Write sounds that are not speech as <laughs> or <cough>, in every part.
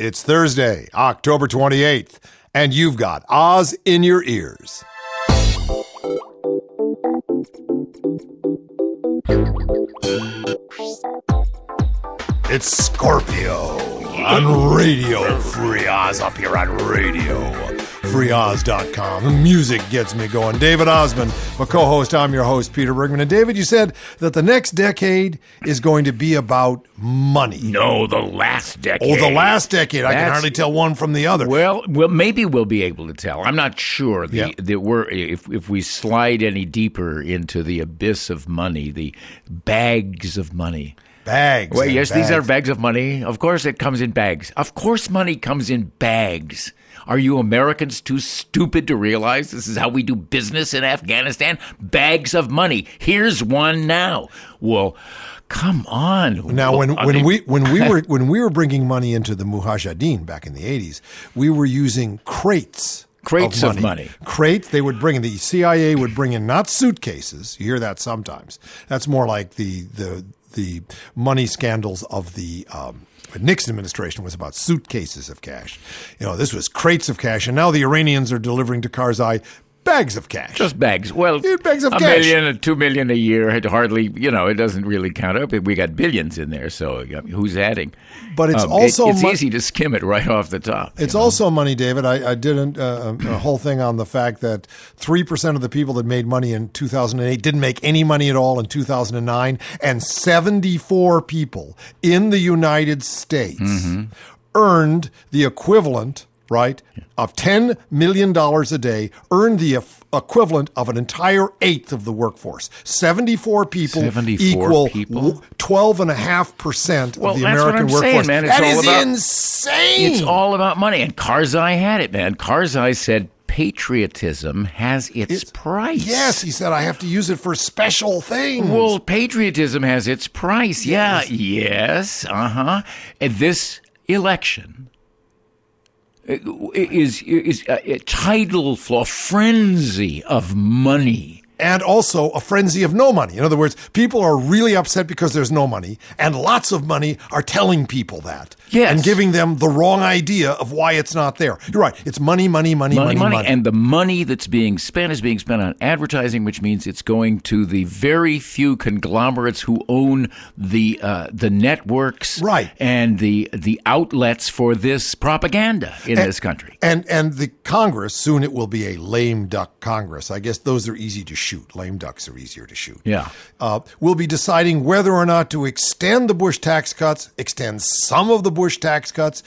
It's Thursday, October 28th, and you've got Oz in your ears. It's Scorpio on Radio Free Oz up here on Radio FreeOz.com. The music gets me going. David Ossman, my co host. I'm your host, Peter Bergman. And David, you said that the next decade is going to be about money. No, the last decade. Oh, the last decade. I can hardly tell one from the other. Well, well, maybe we'll be able to tell. I'm not sure. The, Yeah. that we're if if we slide any deeper into the abyss of money, the bags of money. Bags. Well, yes, these are bags. bags of money. Of course, it comes in bags. Of course, money comes in bags. Are you Americans too stupid to realize this is how we do business in Afghanistan? Bags of money. Here's one now. Well, come on. Now, when, when we when we were <laughs> when we were bringing money into the Mujahideen back in the eighties, we were using crates. Crates of money. Crates. They would bring in. The CIA would bring in not suitcases. You hear that sometimes. That's more like the the the money scandals of the. Um, Nixon administration was about suitcases of cash. You know, this was crates of cash, and now the Iranians are delivering to Karzai bags of cash. Just bags. Well, Yeah, bags of a cash. million, a two million a year. It hardly, you know, it doesn't really count up. We got billions in there, so who's adding? But it's Um, also it's mon- easy to skim it right off the top. It's also money, David. I, I did an, uh, a whole thing on the fact that 3% of the people that made money in 2008 didn't make any money at all in 2009, and 74 people in the United States earned the equivalent, right, of $10 million a day, earned the eff- equivalent of an entire eighth of the workforce. 74 people 74 equal people? 12.5% Well, of the that's what American I'm saying, workforce. man. It's That all is about- insane. It's all about money. And Karzai had it, man. Karzai said patriotism has its, It's- price. Yes, he said I have to use it for special things. Well, patriotism has its price. Yeah. Yes. Uh huh. And this election is is a, a tidal flow, frenzy of money. And also a frenzy of no money. In other words, people are really upset because there's no money, and lots of money are telling people that. Yes. And giving them the wrong idea of why it's not there. You're right. It's money, money, money, Money, money, money, and the money that's being spent is being spent on advertising, which means it's going to the very few conglomerates who own the uh, the networks, Right. and the the outlets for this propaganda in this country. And and the Congress soon it will be a lame duck Congress. I guess those are easy to shoot. Lame ducks are easier to shoot. Yeah. Uh, we'll be deciding whether or not to extend the Bush tax cuts, extend some of the Bush tax cuts.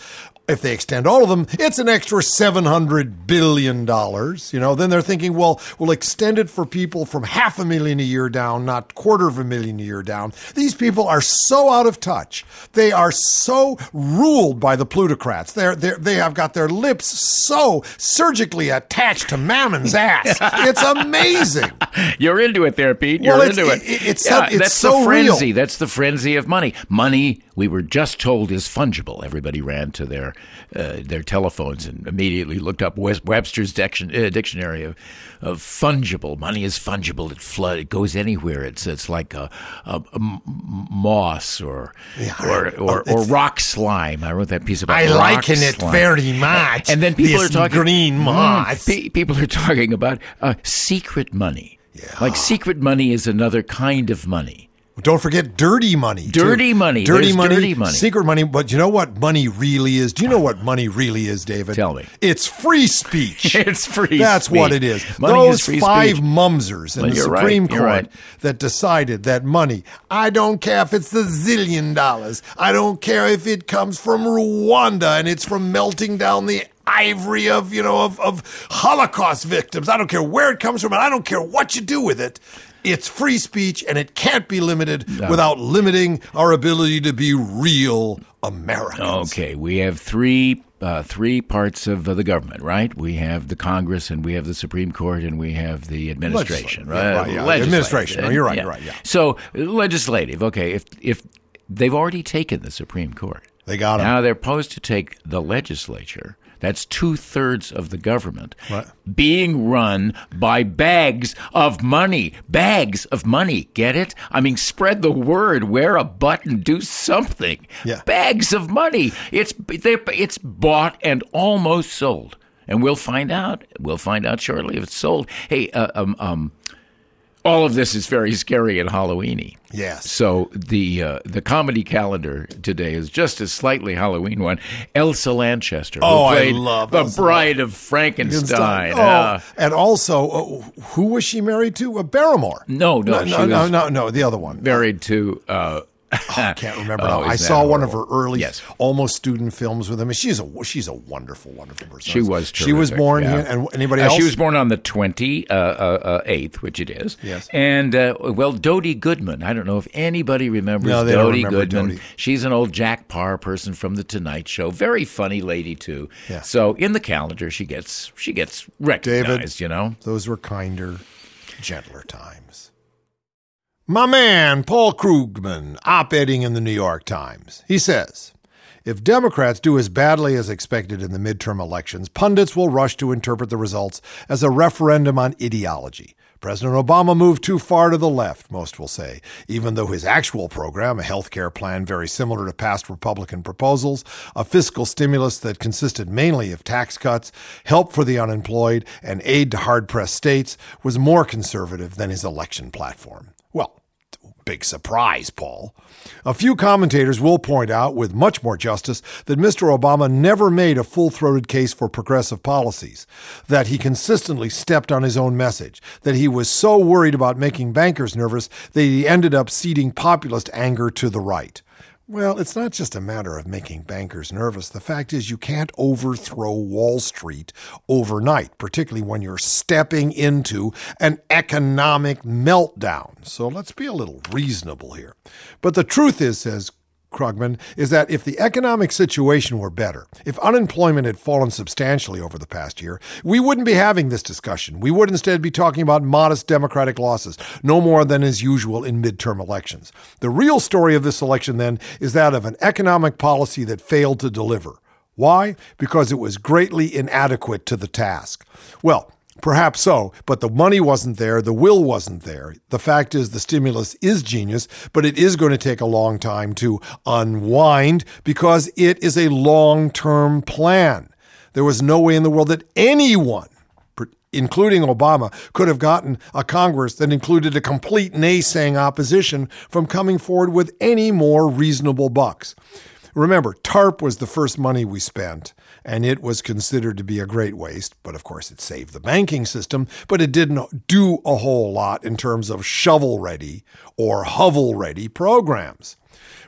If they extend all of them, it's an extra seven hundred billion dollars. You know, then they're thinking, well, we'll extend it for people from half a million a year down, not quarter of a million a year down. These people are so out of touch. They are so ruled by the plutocrats. They're, they're they have got their lips so surgically attached to Mammon's ass. <laughs> It's amazing. You're into it there, Pete. You're Well, into it. it- it's yeah, it's that's so the real. frenzy. That's the frenzy of money. Money, we were just told, is fungible. Everybody ran to their uh, their telephones and immediately looked up Webster's uh, dictionary of, of fungible. Money is fungible. It flood. It goes anywhere. It's it's like a moss or or or, or rock slime. I wrote that piece about. I liken it very much. And then people are talking green Mm, moss. pe- people are talking about uh, secret money. Yeah. Like secret money is another kind of money. Don't forget dirty money. too. Dirty money. Dirty There's money. dirty money. Secret money. But you know what money really is? Do you know what money really is, David? Tell me. It's free speech. <laughs> It's free That's speech. what it is. Money Those is free five speech. mumsers in Well, the you're right. Supreme Court right. that decided that money, I don't care if it's the zillion dollars. I don't care if it comes from Rwanda and it's from melting down the ivory of, you know, of, of Holocaust victims. I don't care where it comes from and I don't care what you do with it. It's free speech and it can't be limited without limiting our ability to be real Americans. Okay, we have three uh, three parts of uh, the government, right? We have the Congress, and we have the Supreme Court, and we have the administration. Yeah, right? right, yeah. Legislative. Administration. No, you're right, you're right, yeah. So legislative. Okay, if if they've already taken the Supreme Court. They got him. Now they're posed to take the legislature. That's two thirds of the government Right. being run by bags of money. Bags of money. Get it? I mean, spread the word. Wear a button. Do something. Yeah. Bags of money. It's it's bought and almost sold, and we'll find out. We'll find out shortly if it's sold. Hey, uh, um, um, all of this is very scary and Halloweeny. Yes. So the uh, the comedy calendar today is just a slightly Halloween one. Elsa Lanchester, Oh, I love the Elsa Bride of Frankenstein. Oh, Uh, and also, uh, who was she married to? A Barrymore. no, no, no, no, no, no, no, the other one. married to. Uh, I can't remember. <laughs> Oh. I saw one of her early, Yes. almost student films with him. And she's a she's a wonderful, wonderful person. She was. She was born yeah. here, and anybody Uh, else? She was born on the twenty eighth, uh, uh, uh, which it is. Yes. And uh, well, Dody Goodman. I don't know if anybody remembers No, Dodie remember Goodman. Dodie. She's an old Jack Paar person from the Tonight Show. Very funny lady too. Yeah. So in the calendar, she gets she gets recognized. you know. Those were kinder, gentler times. My man, Paul Krugman, op editing in the New York Times. He says If Democrats do as badly as expected in the midterm elections, pundits will rush to interpret the results as a referendum on ideology. President Obama moved too far to the left, most will say, even though his actual program, a health care plan very similar to past Republican proposals, a fiscal stimulus that consisted mainly of tax cuts, help for the unemployed, and aid to hard pressed states, was more conservative than his election platform. Big surprise, Paul. A few commentators will point out, with much more justice, that Mr. Obama never made a full throated case for progressive policies, that he consistently stepped on his own message, that he was so worried about making bankers nervous that he ended up ceding populist anger to the right. Well, it's not just a matter of making bankers nervous. The fact is, you can't overthrow Wall Street overnight, particularly when you're stepping into an economic meltdown. So let's be a little reasonable here. But the truth is, says Krugman, is that if the economic situation were better, if unemployment had fallen substantially over the past year, we wouldn't be having this discussion. We would instead be talking about modest Democratic losses, no more than is usual in midterm elections. The real story of this election, then, is that of an economic policy that failed to deliver. Why? Because it was greatly inadequate to the task. Well, Perhaps so, but the money wasn't there, the will wasn't there. The fact is, the stimulus is genius, but it is going to take a long time to unwind because it is a long term plan. There was no way in the world that anyone, including Obama, could have gotten a Congress that included a complete naysaying opposition from coming forward with any more reasonable bucks. Remember, TARP was the first money we spent, and it was considered to be a great waste. But of course, it saved the banking system, but it didn't do a whole lot in terms of shovel ready or hovel ready programs.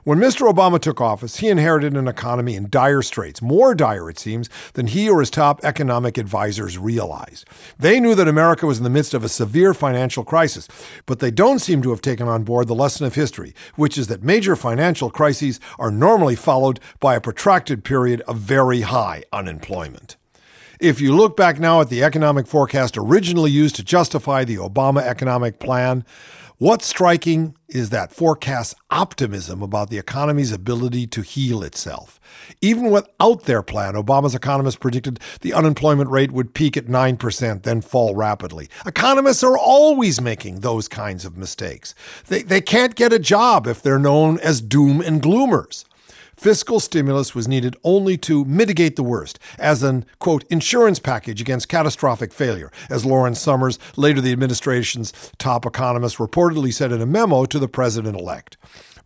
When Mr. Obama took office, he inherited an economy in dire straits, more dire, it seems, than he or his top economic advisors realized. They knew that America was in the midst of a severe financial crisis, but they don't seem to have taken on board the lesson of history, which is that major financial crises are normally followed by a protracted period of very high unemployment. If you look back now at the economic forecast originally used to justify the Obama economic plan, What's striking is that forecast's optimism about the economy's ability to heal itself. Even without their plan, Obama's economists predicted the unemployment rate would peak at 9%, then fall rapidly. Economists are always making those kinds of mistakes. They, they can't get a job if they're known as doom and gloomers. Fiscal stimulus was needed only to mitigate the worst, as an, quote, insurance package against catastrophic failure, as Lawrence Summers, later the administration's top economist, reportedly said in a memo to the president elect.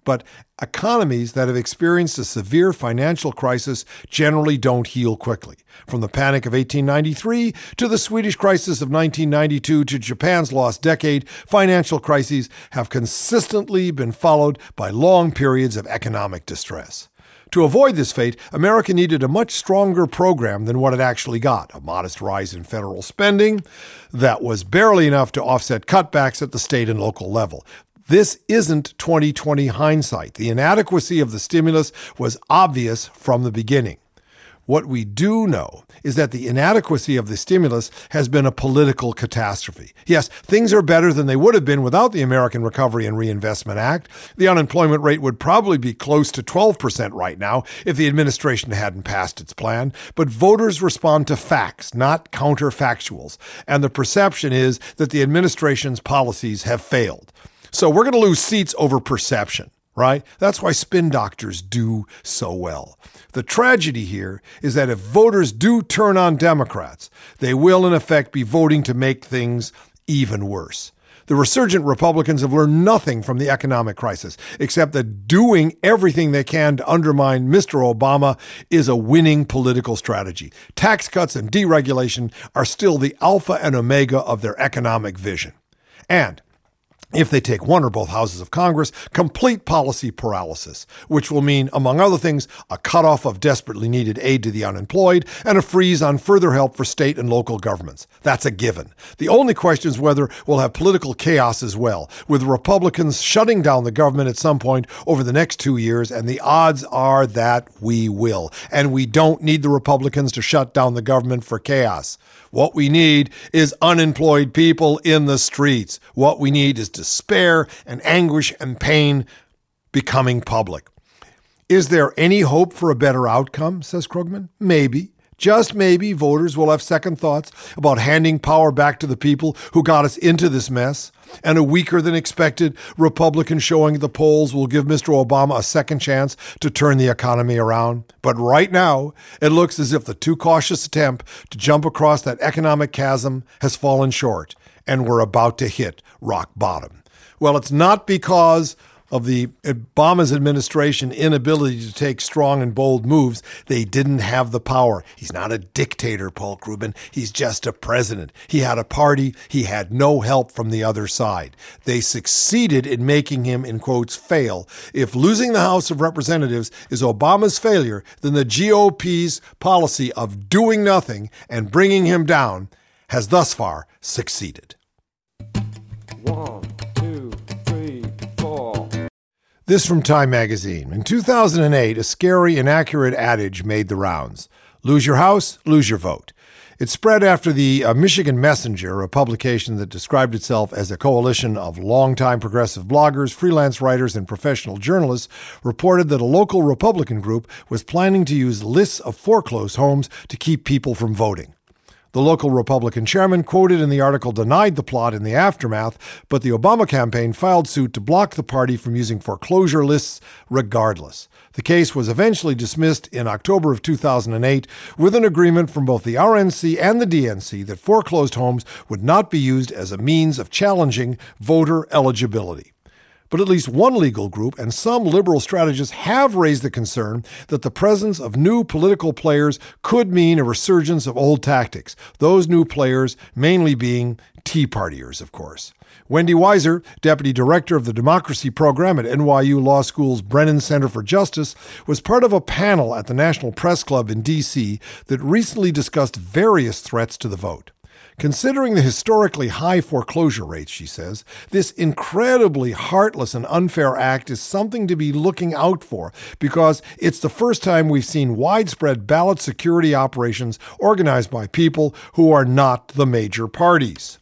But economies that have experienced a severe financial crisis generally don't heal quickly. From the panic of 1893 to the Swedish crisis of 1992 to Japan's lost decade, financial crises have consistently been followed by long periods of economic distress. To avoid this fate, America needed a much stronger program than what it actually got a modest rise in federal spending that was barely enough to offset cutbacks at the state and local level. This isn't 2020 hindsight. The inadequacy of the stimulus was obvious from the beginning. What we do know is that the inadequacy of the stimulus has been a political catastrophe. Yes, things are better than they would have been without the American Recovery and Reinvestment Act. The unemployment rate would probably be close to 12% right now if the administration hadn't passed its plan. But voters respond to facts, not counterfactuals. And the perception is that the administration's policies have failed. So we're going to lose seats over perception right? That's why spin doctors do so well. The tragedy here is that if voters do turn on Democrats, they will in effect be voting to make things even worse. The resurgent Republicans have learned nothing from the economic crisis, except that doing everything they can to undermine Mr. Obama is a winning political strategy. Tax cuts and deregulation are still the alpha and omega of their economic vision. And if they take one or both houses of Congress, complete policy paralysis, which will mean, among other things, a cutoff of desperately needed aid to the unemployed and a freeze on further help for state and local governments. That's a given. The only question is whether we'll have political chaos as well, with Republicans shutting down the government at some point over the next two years, and the odds are that we will. And we don't need the Republicans to shut down the government for chaos. What we need is unemployed people in the streets. What we need is despair and anguish and pain becoming public. Is there any hope for a better outcome? says Krugman. Maybe. Just maybe voters will have second thoughts about handing power back to the people who got us into this mess. And a weaker than expected Republican showing at the polls will give Mr. Obama a second chance to turn the economy around. But right now, it looks as if the too cautious attempt to jump across that economic chasm has fallen short, and we're about to hit rock bottom. Well, it's not because of the Obama's administration inability to take strong and bold moves, they didn't have the power. He's not a dictator, Paul Krugman. He's just a president. He had a party. He had no help from the other side. They succeeded in making him, in quotes, fail. If losing the House of Representatives is Obama's failure, then the GOP's policy of doing nothing and bringing him down has thus far succeeded. One. This from Time magazine. In 2008, a scary, inaccurate adage made the rounds lose your house, lose your vote. It spread after the uh, Michigan Messenger, a publication that described itself as a coalition of longtime progressive bloggers, freelance writers, and professional journalists, reported that a local Republican group was planning to use lists of foreclosed homes to keep people from voting. The local Republican chairman, quoted in the article, denied the plot in the aftermath, but the Obama campaign filed suit to block the party from using foreclosure lists regardless. The case was eventually dismissed in October of 2008 with an agreement from both the RNC and the DNC that foreclosed homes would not be used as a means of challenging voter eligibility. But at least one legal group and some liberal strategists have raised the concern that the presence of new political players could mean a resurgence of old tactics, those new players mainly being Tea Partiers, of course. Wendy Weiser, deputy director of the democracy program at NYU Law School's Brennan Center for Justice, was part of a panel at the National Press Club in D.C. that recently discussed various threats to the vote. Considering the historically high foreclosure rates, she says, this incredibly heartless and unfair act is something to be looking out for because it's the first time we've seen widespread ballot security operations organized by people who are not the major parties.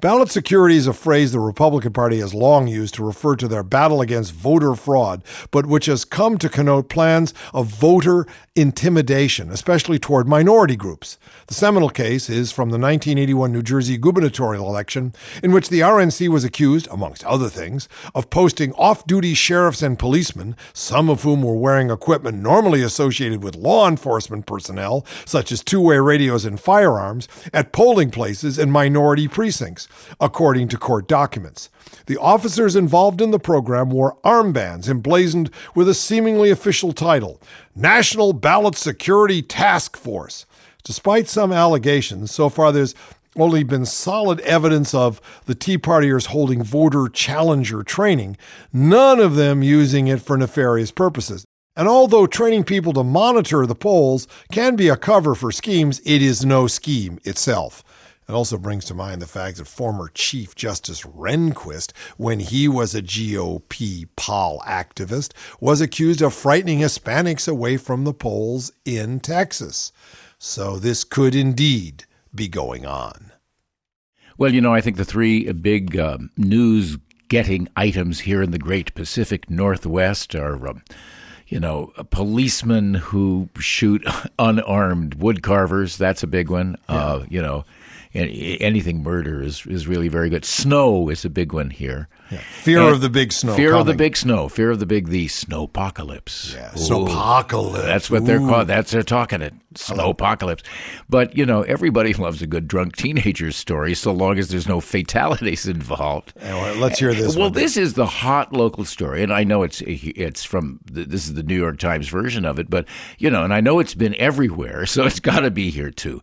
Ballot security is a phrase the Republican Party has long used to refer to their battle against voter fraud, but which has come to connote plans of voter intimidation, especially toward minority groups. The seminal case is from the 1981 New Jersey gubernatorial election, in which the RNC was accused, amongst other things, of posting off duty sheriffs and policemen, some of whom were wearing equipment normally associated with law enforcement personnel, such as two way radios and firearms, at polling places in minority precincts according to court documents. The officers involved in the program wore armbands emblazoned with a seemingly official title National Ballot Security Task Force. Despite some allegations, so far there's only been solid evidence of the Tea Partiers holding voter challenger training, none of them using it for nefarious purposes. And although training people to monitor the polls can be a cover for schemes, it is no scheme itself. It also brings to mind the fact that former Chief Justice Rehnquist, when he was a GOP Paul activist, was accused of frightening Hispanics away from the polls in Texas. So this could indeed be going on. Well, you know, I think the three big uh, news getting items here in the great Pacific Northwest are. Um, you know, policemen who shoot <laughs> unarmed wood carvers. That's a big one. Yeah. Uh, you know, anything murder is, is really very good. Snow is a big one here. Yeah. Fear and of the big snow. Fear coming. of the big snow. Fear of the big the snowpocalypse. Yeah, snowpocalypse. That's what Ooh. they're called. That's they're talking it. Snowpocalypse. But you know, everybody loves a good drunk teenager story, so long as there's no fatalities involved. Well, let's hear this. Well, one. this is the hot local story, and I know it's it's from this is the New York Times version of it, but you know, and I know it's been everywhere, so it's got to be here too.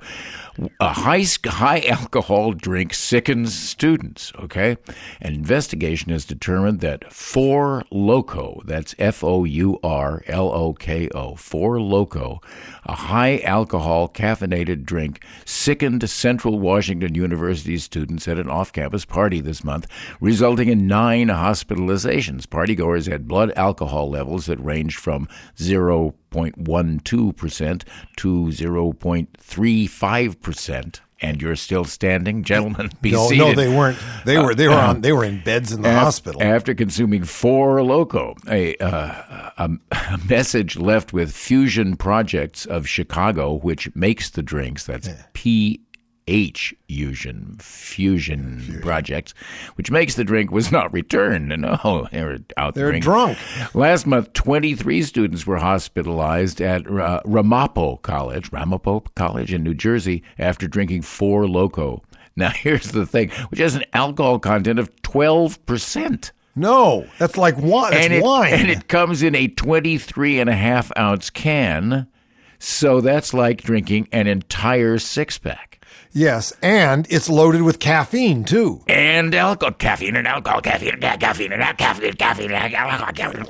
A high high alcohol drink sickens students. Okay, an investigation has determined that Four Loko, that's F O U R L O K O, Four Loko, a high alcohol caffeinated drink, sickened Central Washington University students at an off-campus party this month, resulting in nine hospitalizations. Partygoers had blood alcohol levels that ranged from 0.12% to 0.35%. And you're still standing, gentlemen. <laughs> Be no, seated. no, they weren't. They were they were on they were in beds in the after, hospital after consuming Four Loko. A, uh, a, a message left with Phusion Projects of Chicago, which makes the drinks. That's yeah. P H fusion fusion, fusion projects, which makes the drink was not returned. No, they were out. They're the drunk. Last month, 23 students were hospitalized at uh, Ramapo College, Ramapo College in New Jersey, after drinking Four Loko. Now, <laughs> here's the thing, which has an alcohol content of 12 percent. No, that's like wine. That's and it, wine. And it comes in a 23 and a half ounce can. So that's like drinking an entire six pack. Yes, and it's loaded with caffeine too. And alcohol, caffeine and alcohol, caffeine and caffeine and caffeine, caffeine and alcohol, caffeine.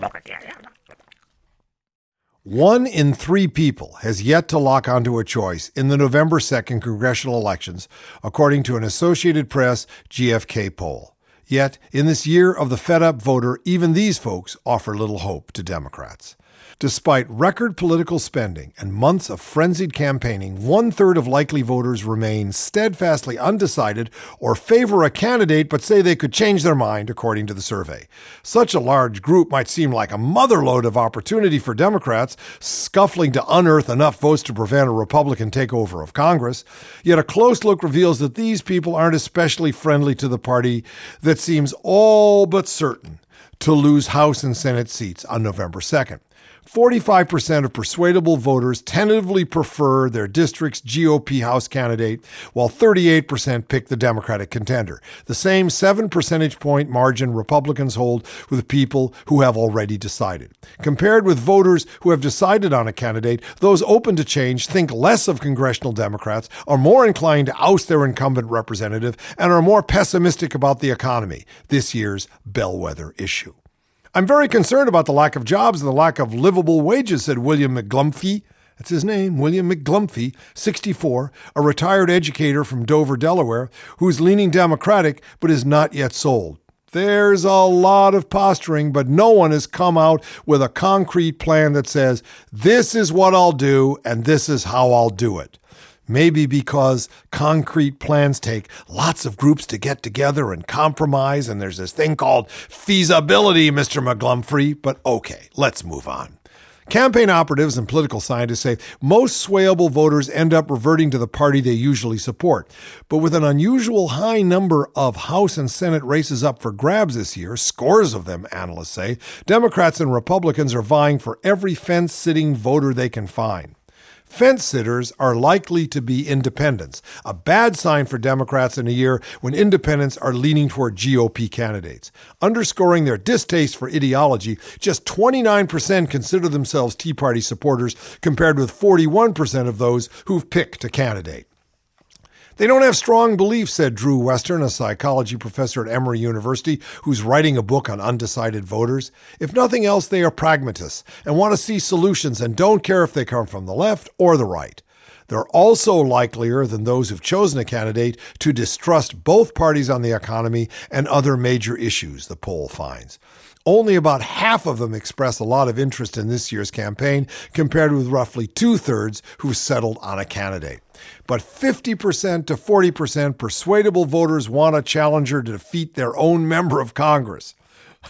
One in three people has yet to lock onto a choice in the November 2nd congressional elections, according to an Associated Press GFK poll. Yet, in this year of the fed up voter, even these folks offer little hope to Democrats. Despite record political spending and months of frenzied campaigning, one third of likely voters remain steadfastly undecided or favor a candidate but say they could change their mind, according to the survey. Such a large group might seem like a motherload of opportunity for Democrats, scuffling to unearth enough votes to prevent a Republican takeover of Congress. Yet a close look reveals that these people aren't especially friendly to the party that seems all but certain to lose House and Senate seats on November 2nd. 45% of persuadable voters tentatively prefer their district's GOP House candidate, while 38% pick the Democratic contender. The same 7 percentage point margin Republicans hold with people who have already decided. Compared with voters who have decided on a candidate, those open to change think less of congressional Democrats, are more inclined to oust their incumbent representative, and are more pessimistic about the economy, this year's bellwether issue. I'm very concerned about the lack of jobs and the lack of livable wages, said William McGlumphy. That's his name, William McGlumphy, 64, a retired educator from Dover, Delaware, who's leaning Democratic but is not yet sold. There's a lot of posturing, but no one has come out with a concrete plan that says, this is what I'll do and this is how I'll do it. Maybe because concrete plans take lots of groups to get together and compromise, and there's this thing called feasibility, Mr. McGlumphrey. But okay, let's move on. Campaign operatives and political scientists say most swayable voters end up reverting to the party they usually support. But with an unusual high number of House and Senate races up for grabs this year, scores of them, analysts say, Democrats and Republicans are vying for every fence sitting voter they can find. Fence sitters are likely to be independents, a bad sign for Democrats in a year when independents are leaning toward GOP candidates. Underscoring their distaste for ideology, just 29% consider themselves Tea Party supporters, compared with 41% of those who've picked a candidate. They don't have strong beliefs, said Drew Westen, a psychology professor at Emory University who's writing a book on undecided voters. If nothing else, they are pragmatists and want to see solutions and don't care if they come from the left or the right. They're also likelier than those who've chosen a candidate to distrust both parties on the economy and other major issues, the poll finds. Only about half of them express a lot of interest in this year's campaign, compared with roughly two thirds who've settled on a candidate. But 50% to 40% persuadable voters want a challenger to defeat their own member of Congress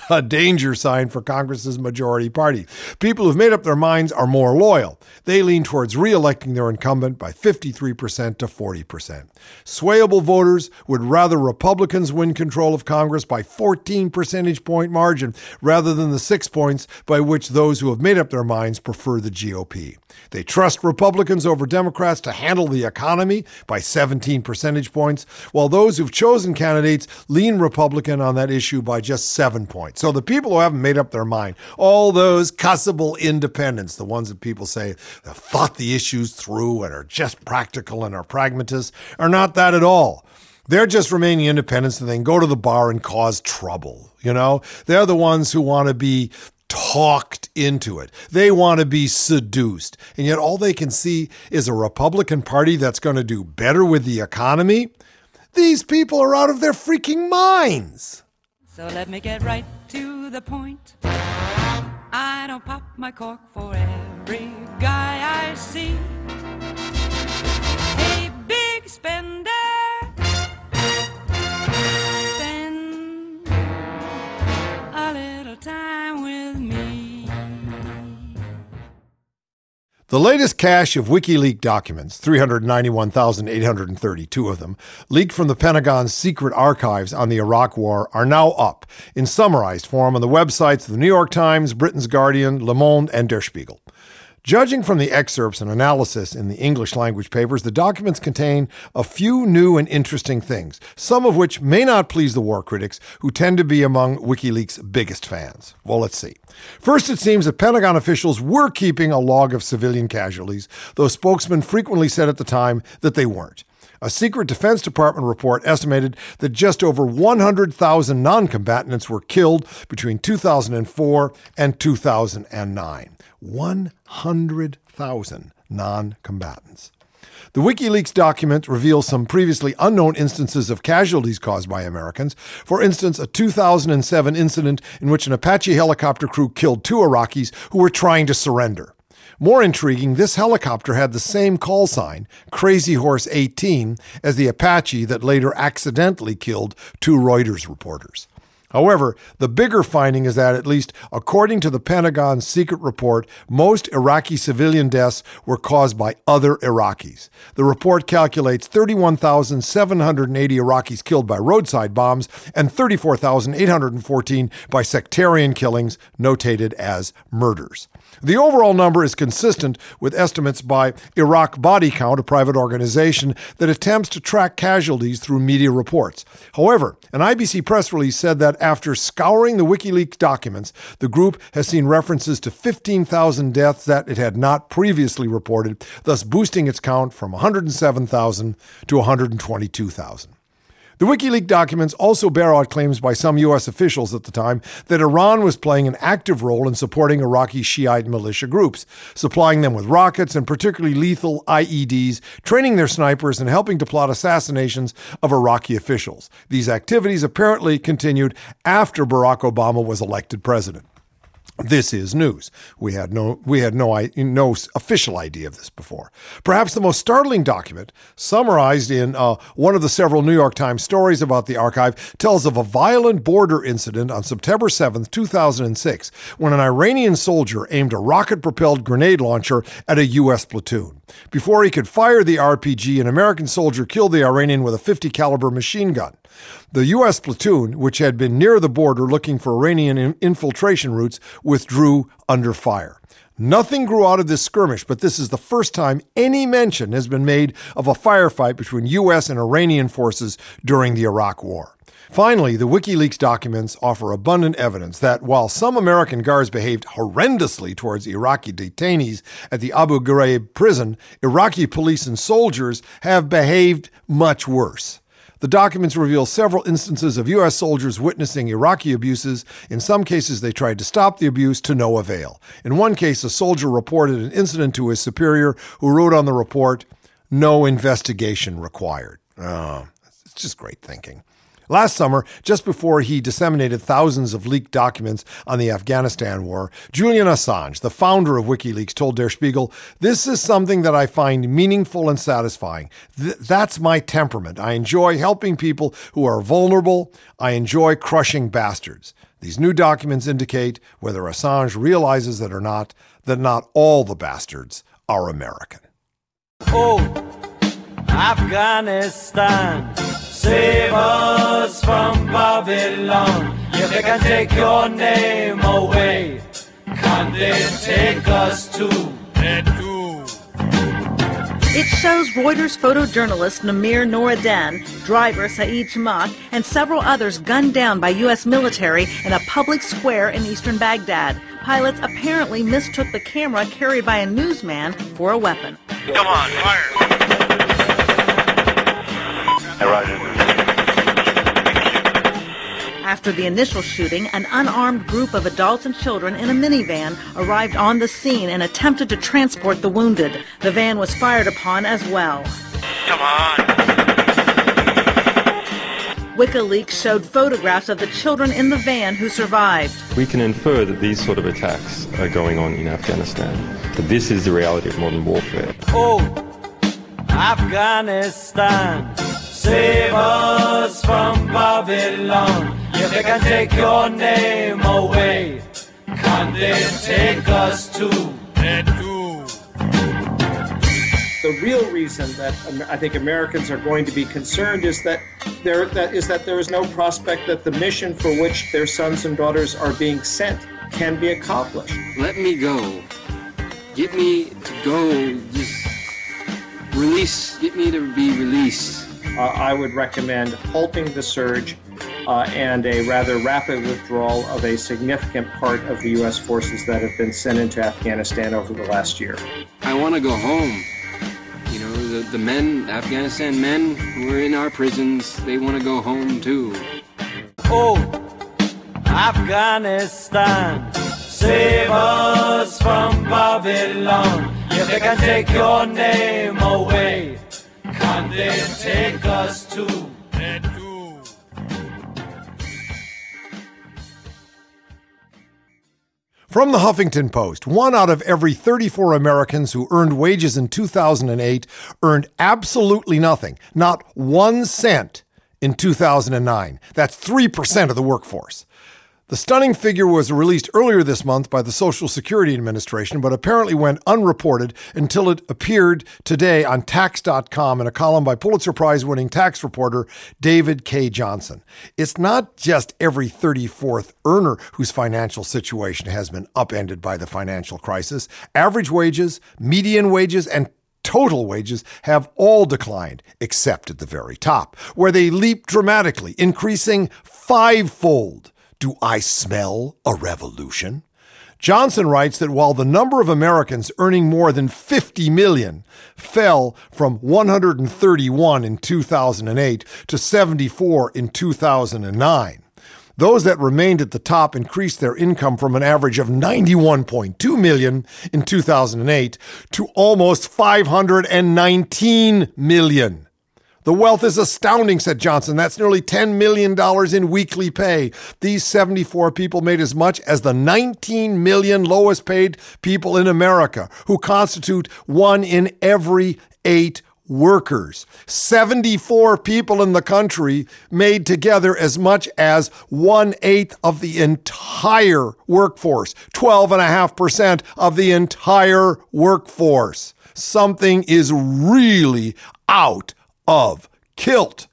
a danger sign for Congress's majority party. People who've made up their minds are more loyal. They lean towards re-electing their incumbent by 53% to 40%. Swayable voters would rather Republicans win control of Congress by 14 percentage point margin rather than the 6 points by which those who have made up their minds prefer the GOP. They trust Republicans over Democrats to handle the economy by 17 percentage points, while those who've chosen candidates lean Republican on that issue by just 7 points point. So the people who haven't made up their mind, all those cussable independents, the ones that people say have thought the issues through and are just practical and are pragmatists, are not that at all. They're just remaining independents and they can go to the bar and cause trouble. You know, they're the ones who want to be talked into it. They want to be seduced. And yet all they can see is a Republican Party that's going to do better with the economy. These people are out of their freaking minds. So let me get right to the point. I don't pop my cork for every guy I see. Hey, big spender. Spend a little time with me. The latest cache of WikiLeaks documents, 391,832 of them, leaked from the Pentagon's secret archives on the Iraq War, are now up in summarized form on the websites of the New York Times, Britain's Guardian, Le Monde, and Der Spiegel. Judging from the excerpts and analysis in the English language papers, the documents contain a few new and interesting things, some of which may not please the war critics, who tend to be among WikiLeaks' biggest fans. Well, let's see. First, it seems that Pentagon officials were keeping a log of civilian casualties, though spokesmen frequently said at the time that they weren't. A secret Defense Department report estimated that just over 100,000 non combatants were killed between 2004 and 2009. 100,000 non combatants. The WikiLeaks document reveals some previously unknown instances of casualties caused by Americans. For instance, a 2007 incident in which an Apache helicopter crew killed two Iraqis who were trying to surrender. More intriguing, this helicopter had the same call sign, Crazy Horse 18, as the Apache that later accidentally killed two Reuters reporters. However, the bigger finding is that, at least according to the Pentagon's secret report, most Iraqi civilian deaths were caused by other Iraqis. The report calculates 31,780 Iraqis killed by roadside bombs and 34,814 by sectarian killings notated as murders. The overall number is consistent with estimates by Iraq Body Count, a private organization that attempts to track casualties through media reports. However, an IBC press release said that after scouring the WikiLeaks documents, the group has seen references to 15,000 deaths that it had not previously reported, thus boosting its count from 107,000 to 122,000. The WikiLeaks documents also bear out claims by some U.S. officials at the time that Iran was playing an active role in supporting Iraqi Shiite militia groups, supplying them with rockets and particularly lethal IEDs, training their snipers, and helping to plot assassinations of Iraqi officials. These activities apparently continued after Barack Obama was elected president. This is news. We had no we had no no official idea of this before. Perhaps the most startling document, summarized in uh, one of the several New York Times stories about the archive, tells of a violent border incident on September 7, 2006, when an Iranian soldier aimed a rocket-propelled grenade launcher at a U.S. platoon. Before he could fire the RPG, an American soldier killed the Iranian with a 50 caliber machine gun. The U.S. platoon, which had been near the border looking for Iranian infiltration routes, withdrew under fire. Nothing grew out of this skirmish, but this is the first time any mention has been made of a firefight between U.S. and Iranian forces during the Iraq War. Finally, the WikiLeaks documents offer abundant evidence that while some American guards behaved horrendously towards Iraqi detainees at the Abu Ghraib prison, Iraqi police and soldiers have behaved much worse. The documents reveal several instances of U.S. soldiers witnessing Iraqi abuses. In some cases, they tried to stop the abuse to no avail. In one case, a soldier reported an incident to his superior, who wrote on the report, No investigation required. Oh, it's just great thinking. Last summer, just before he disseminated thousands of leaked documents on the Afghanistan war, Julian Assange, the founder of WikiLeaks, told Der Spiegel, This is something that I find meaningful and satisfying. Th- that's my temperament. I enjoy helping people who are vulnerable. I enjoy crushing bastards. These new documents indicate, whether Assange realizes it or not, that not all the bastards are American. Oh, Afghanistan, save us from Babylon. If they can take your name away, can they take us too? It shows Reuters photojournalist Namir Noor-Eldeen, driver Saeed Chmagh, and several others gunned down by U.S. military in a public square in eastern Baghdad. Pilots apparently mistook the camera carried by a newsman for a weapon. Come on, fire. Hey, Roger. After the initial shooting, an unarmed group of adults and children in a minivan arrived on the scene and attempted to transport the wounded. The van was fired upon as well. Come on. WikiLeaks showed photographs of the children in the van who survived. We can infer that these sort of attacks are going on in Afghanistan. That this is the reality of modern warfare. Oh, Afghanistan, save us from Babylon. If they can take your name away, can they take us too? They the real reason that I think Americans are going to be concerned is that there that is that there is no prospect that the mission for which their sons and daughters are being sent can be accomplished. Let me go. Get me to go. Just release. Get me to be released. Uh, I would recommend halting the surge uh, and a rather rapid withdrawal of a significant part of the U.S. forces that have been sent into Afghanistan over the last year. I want to go home. You know, the, the men, Afghanistan men who are in our prisons, they want to go home too. Oh, Afghanistan, save us from Babylon. If they can take your name away, take us do. From the Huffington Post, one out of every 34 Americans who earned wages in 2008 earned absolutely nothing, not one cent in 2009. That's 3% of the workforce. The stunning figure was released earlier this month by the Social Security Administration, but apparently went unreported until it appeared today on Tax.com in a column by Pulitzer Prize winning tax reporter David Cay Johnston. It's not just every 34th earner whose financial situation has been upended by the financial crisis. Average wages, median wages, and Total wages have all declined, except at the very top, where they leap dramatically, increasing fivefold. Do I smell a revolution? Johnson writes that while the number of Americans earning more than 50 million fell from 131 in 2008 to 74 in 2009, those that remained at the top increased their income from an average of 91.2 million in 2008 to almost 519 million. The wealth is astounding, said Johnson. That's nearly $10 million in weekly pay. These 74 people made as much as the 19 million lowest paid people in America, who constitute one in every eight workers. 74 people in the country made together as much as one eighth of the entire workforce, 12.5% of the entire workforce. Something is really out of kilt.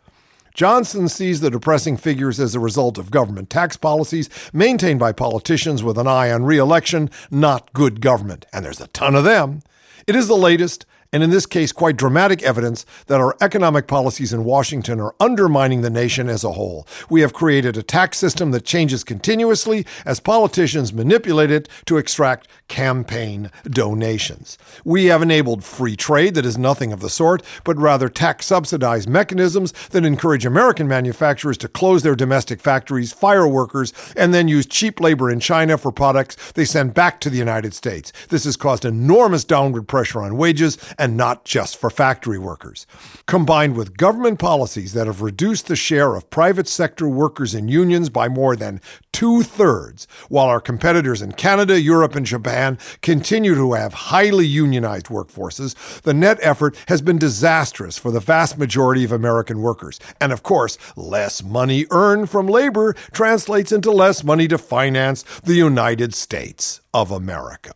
Johnson sees the depressing figures as a result of government tax policies maintained by politicians with an eye on re election, not good government. And there's a ton of them. It is the latest and in this case, quite dramatic evidence that our economic policies in Washington are undermining the nation as a whole. We have created a tax system that changes continuously as politicians manipulate it to extract campaign donations. We have enabled free trade that is nothing of the sort, but rather tax subsidized mechanisms that encourage American manufacturers to close their domestic factories, fire workers, and then use cheap labor in China for products they send back to the United States. This has caused enormous downward pressure on wages and not just for factory workers. Combined with government policies that have reduced the share of private sector workers in unions by more than two thirds, while our competitors in Canada, Europe, and Japan continue to have highly unionized workforces, the net effort has been disastrous for the vast majority of American workers. And of course, less money earned from labor translates into less money to finance the United States of America.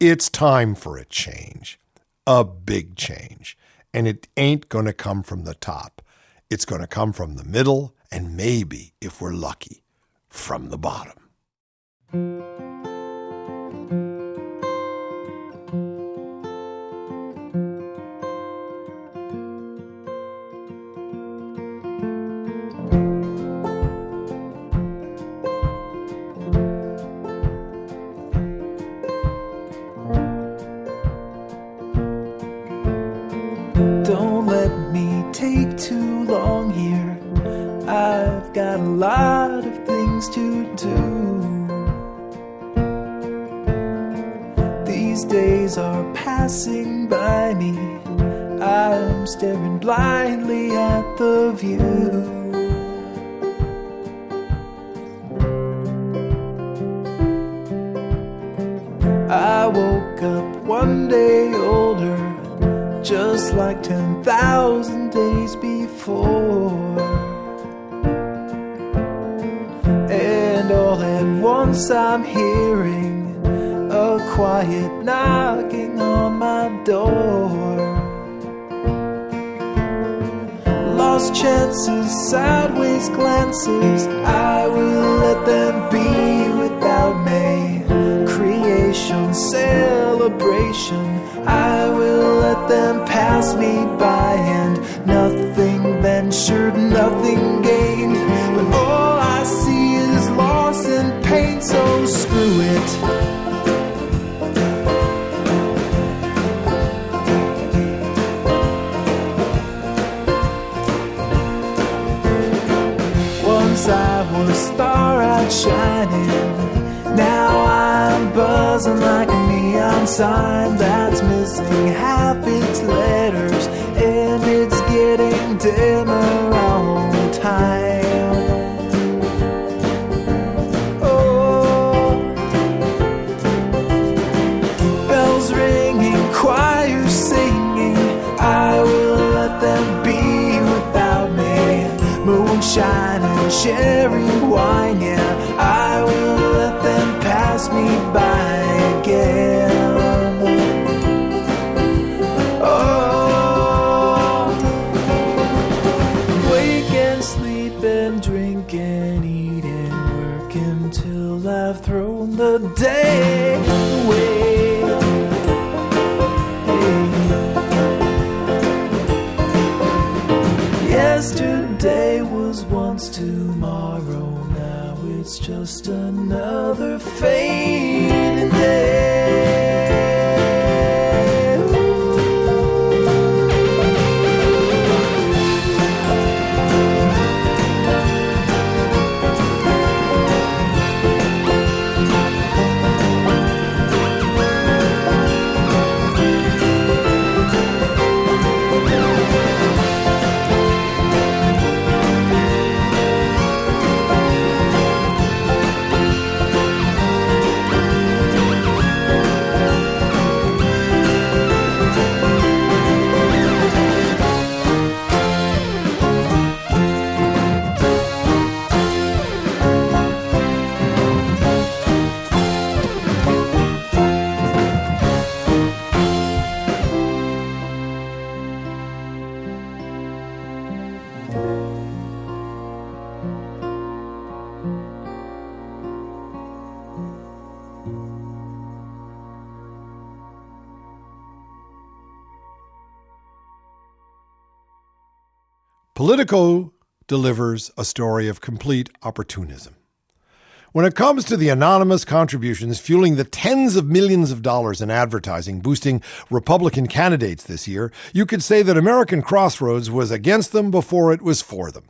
It's time for a change a big change. And it ain't going to come from the top. It's going to come from the middle and maybe, if we're lucky, from the bottom. Half its letters, and it's getting dimmer Politico delivers a story of complete opportunism. When it comes to the anonymous contributions fueling the tens of millions of dollars in advertising boosting Republican candidates this year, you could say that American Crossroads was against them before it was for them.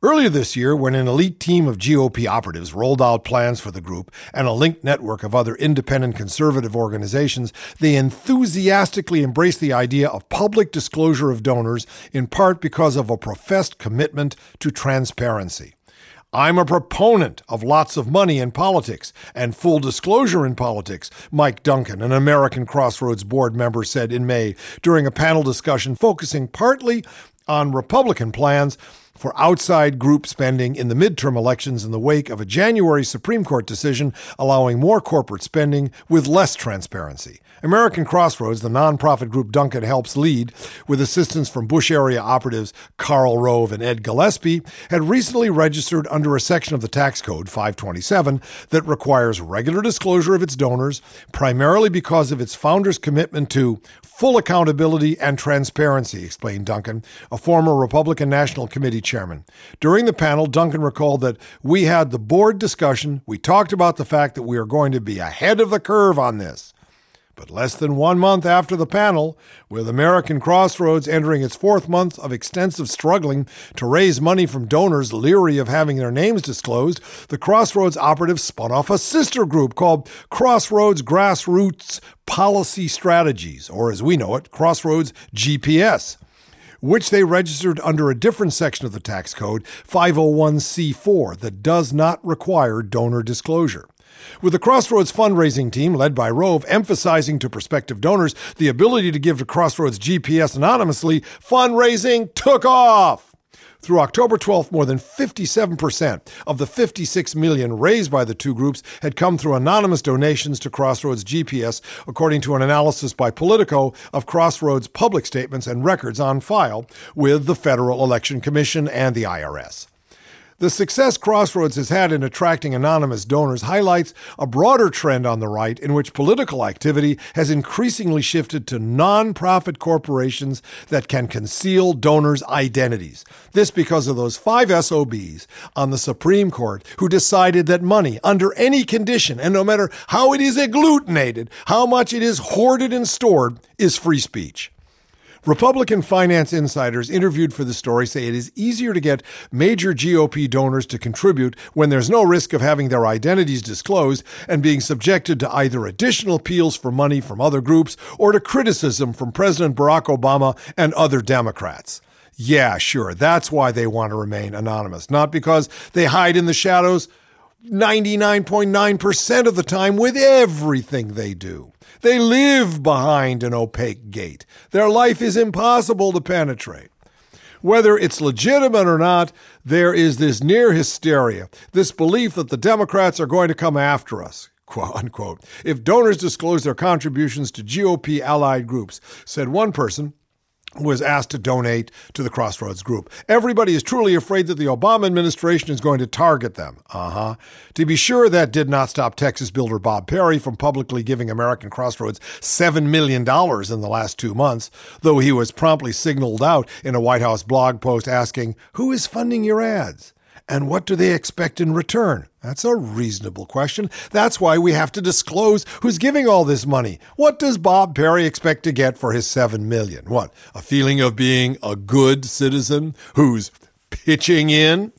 Earlier this year, when an elite team of GOP operatives rolled out plans for the group and a linked network of other independent conservative organizations, they enthusiastically embraced the idea of public disclosure of donors, in part because of a professed commitment to transparency. I'm a proponent of lots of money in politics and full disclosure in politics, Mike Duncan, an American Crossroads board member, said in May during a panel discussion focusing partly on Republican plans for outside group spending in the midterm elections in the wake of a January Supreme Court decision allowing more corporate spending with less transparency. American Crossroads, the nonprofit group Duncan helps lead, with assistance from Bush area operatives Karl Rove and Ed Gillespie, had recently registered under a section of the tax code 527 that requires regular disclosure of its donors, primarily because of its founders' commitment to full accountability and transparency, explained Duncan, a former Republican National Committee chairman. During the panel, Duncan recalled that we had the board discussion. We talked about the fact that we are going to be ahead of the curve on this. But less than one month after the panel, with American Crossroads entering its fourth month of extensive struggling to raise money from donors leery of having their names disclosed, the Crossroads operatives spun off a sister group called Crossroads Grassroots Policy Strategies, or as we know it, Crossroads GPS which they registered under a different section of the tax code, 501c4, that does not require donor disclosure. With the Crossroads fundraising team, led by Rove, emphasizing to prospective donors the ability to give to Crossroads GPS anonymously, fundraising took off. Through October 12th, more than 57% of the 56 million raised by the two groups had come through anonymous donations to Crossroads GPS, according to an analysis by Politico of Crossroads public statements and records on file with the Federal Election Commission and the IRS. The success Crossroads has had in attracting anonymous donors highlights a broader trend on the right in which political activity has increasingly shifted to nonprofit corporations that can conceal donors' identities. This because of those five SOBs on the Supreme Court who decided that money, under any condition, and no matter how it is agglutinated, how much it is hoarded and stored, is free speech. Republican finance insiders interviewed for the story say it is easier to get major GOP donors to contribute when there's no risk of having their identities disclosed and being subjected to either additional appeals for money from other groups or to criticism from President Barack Obama and other Democrats. Yeah, sure, that's why they want to remain anonymous, not because they hide in the shadows 99.9% of the time with everything they do. They live behind an opaque gate. Their life is impossible to penetrate. Whether it's legitimate or not, there is this near hysteria, this belief that the Democrats are going to come after us. Quote unquote. If donors disclose their contributions to GOP allied groups, said one person, was asked to donate to the Crossroads Group. Everybody is truly afraid that the Obama administration is going to target them. Uh huh. To be sure, that did not stop Texas builder Bob Perry from publicly giving American Crossroads $7 million in the last two months, though he was promptly signaled out in a White House blog post asking, Who is funding your ads? And what do they expect in return? That's a reasonable question. That's why we have to disclose who's giving all this money. What does Bob Perry expect to get for his 7 million? What? A feeling of being a good citizen who's pitching in?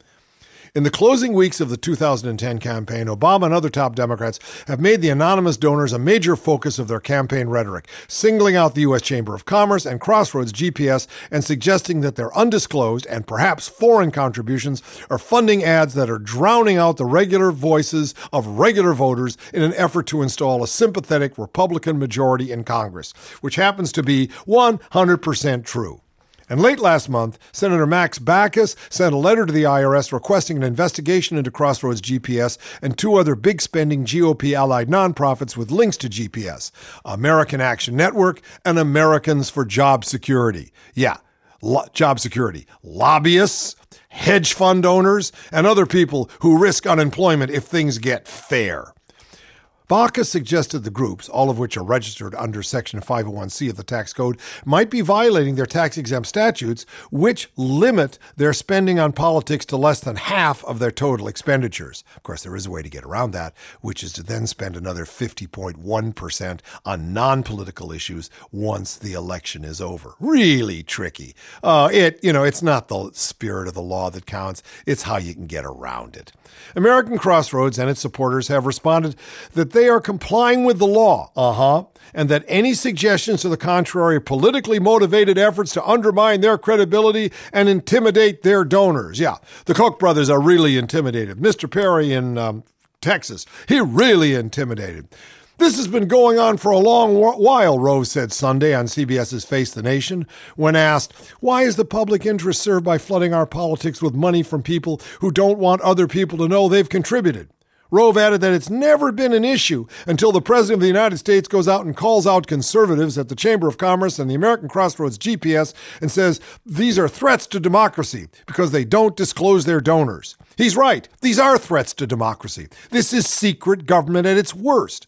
In the closing weeks of the 2010 campaign, Obama and other top Democrats have made the anonymous donors a major focus of their campaign rhetoric, singling out the U.S. Chamber of Commerce and Crossroads GPS and suggesting that their undisclosed and perhaps foreign contributions are funding ads that are drowning out the regular voices of regular voters in an effort to install a sympathetic Republican majority in Congress, which happens to be 100% true. And late last month, Senator Max Baucus sent a letter to the IRS requesting an investigation into Crossroads GPS and two other big spending GOP allied nonprofits with links to GPS American Action Network and Americans for Job Security. Yeah, lo- job security. Lobbyists, hedge fund owners, and other people who risk unemployment if things get fair. Baca suggested the groups, all of which are registered under Section 501c of the tax code, might be violating their tax exempt statutes, which limit their spending on politics to less than half of their total expenditures. Of course, there is a way to get around that, which is to then spend another 50.1% on non political issues once the election is over. Really tricky. Uh, it, you know, it's not the spirit of the law that counts, it's how you can get around it. American Crossroads and its supporters have responded that they are complying with the law, uh huh, and that any suggestions to the contrary are politically motivated efforts to undermine their credibility and intimidate their donors. Yeah, the Koch brothers are really intimidated. Mr. Perry in um, Texas, he really intimidated. This has been going on for a long while, Rove said Sunday on CBS's Face the Nation when asked, Why is the public interest served by flooding our politics with money from people who don't want other people to know they've contributed? Rove added that it's never been an issue until the President of the United States goes out and calls out conservatives at the Chamber of Commerce and the American Crossroads GPS and says these are threats to democracy because they don't disclose their donors. He's right. These are threats to democracy. This is secret government at its worst.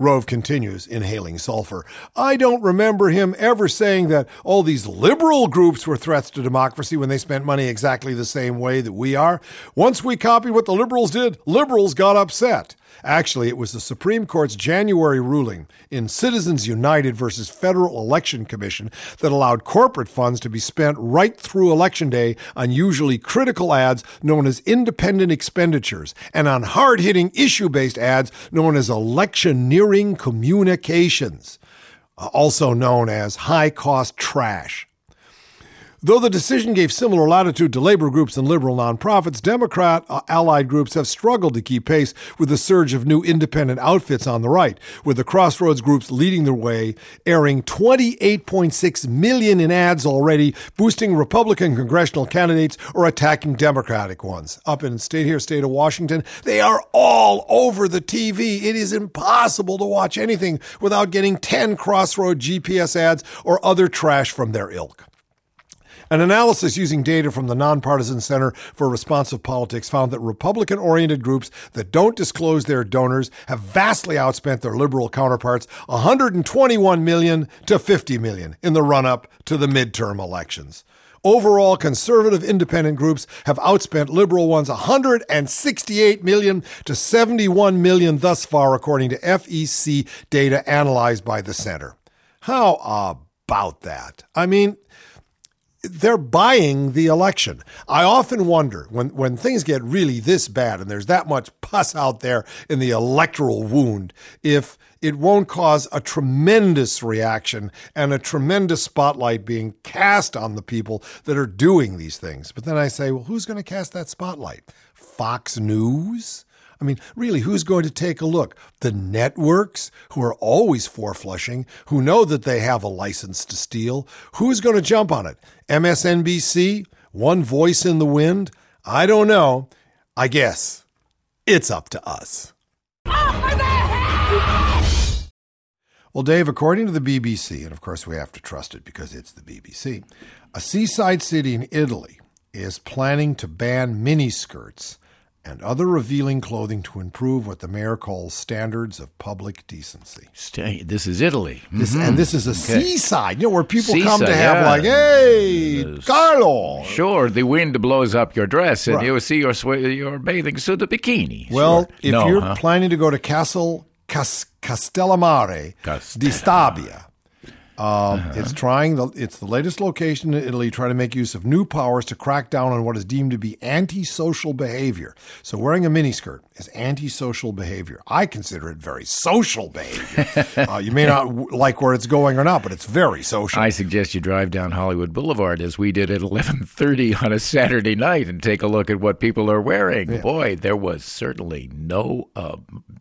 Rove continues, inhaling sulfur. I don't remember him ever saying that all these liberal groups were threats to democracy when they spent money exactly the same way that we are. Once we copied what the liberals did, liberals got upset. Actually, it was the Supreme Court's January ruling in Citizens United versus Federal Election Commission that allowed corporate funds to be spent right through Election Day on usually critical ads known as independent expenditures and on hard hitting issue based ads known as electioneering communications, also known as high cost trash. Though the decision gave similar latitude to labor groups and liberal nonprofits, Democrat uh, allied groups have struggled to keep pace with the surge of new independent outfits on the right, with the Crossroads groups leading the way, airing 28.6 million in ads already, boosting Republican congressional candidates or attacking Democratic ones. Up in state here, state of Washington, they are all over the TV. It is impossible to watch anything without getting 10 Crossroad GPS ads or other trash from their ilk. An analysis using data from the Nonpartisan Center for Responsive Politics found that Republican oriented groups that don't disclose their donors have vastly outspent their liberal counterparts 121 million to 50 million in the run up to the midterm elections. Overall, conservative independent groups have outspent liberal ones 168 million to 71 million thus far, according to FEC data analyzed by the center. How about that? I mean, they're buying the election. I often wonder when, when things get really this bad and there's that much pus out there in the electoral wound, if it won't cause a tremendous reaction and a tremendous spotlight being cast on the people that are doing these things. But then I say, well, who's going to cast that spotlight? Fox News? I mean, really, who's going to take a look? The networks, who are always four flushing, who know that they have a license to steal, who's going to jump on it? MSNBC? One voice in the wind? I don't know. I guess it's up to us. Well, Dave, according to the BBC, and of course we have to trust it because it's the BBC, a seaside city in Italy is planning to ban miniskirts and other revealing clothing to improve what the mayor calls standards of public decency. Stay, this is Italy. This, Mhm. And this is a Okay. seaside, you know, where people come to have yeah. like, hey, Yes. Carlo. Sure, the wind blows up your dress and Right. you see your your bathing suit, a bikini. Well, Sure. if No, you're huh? planning to go to Castle Cas- Castellammare di Stabia, um, Uh-huh. it's trying the it's the latest location in Italy trying to make use of new powers to crack down on what is deemed to be antisocial behavior. So wearing a miniskirt is antisocial behavior. I consider it very social behavior. <laughs> uh, you may not w- like where it's going or not, but it's very social. I suggest you drive down Hollywood Boulevard as we did at 11:30 on a Saturday night and take a look at what people are wearing. Boy, there was certainly no uh,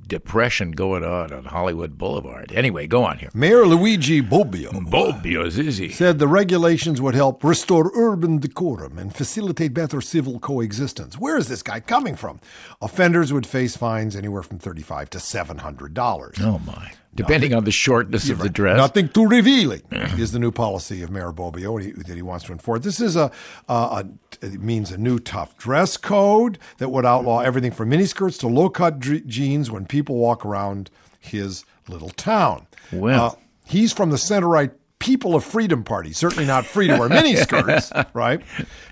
depression going on on Hollywood Boulevard. Anyway, go on here. Mayor Luigi Bobbio Bobbio Zizi. said the regulations would help restore urban decorum and facilitate better civil coexistence. Where is this guy coming from? Offenders would face fines anywhere from 35 to seven hundred dollars. Oh my! Depending on the shortness of the dress. Nothing too revealing is the new policy of Mayor Bobbio that he- wants to enforce. This is a, a, a it means a new tough dress code that would outlaw everything from miniskirts to low cut jeans when people walk around his little town. Well. Uh, He's from the center right People of Freedom Party, certainly not free to wear miniskirts, <laughs> right?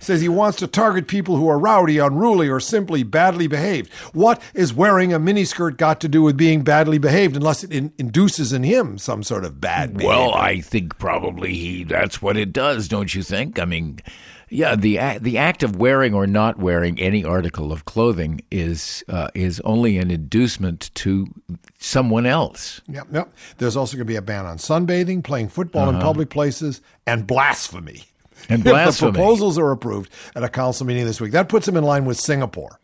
Says he wants to target people who are rowdy, unruly, or simply badly behaved. What is wearing a miniskirt got to do with being badly behaved unless it in- induces in him some sort of bad behavior? Well, I think probably he that's what it does, don't you think? I mean, yeah, the act, the act of wearing or not wearing any article of clothing is uh, is only an inducement to someone else. Yep, yep. There's also going to be a ban on sunbathing, playing football in public places, and blasphemy. And <laughs> If the proposals are approved at a council meeting this week, that puts him in line with Singapore.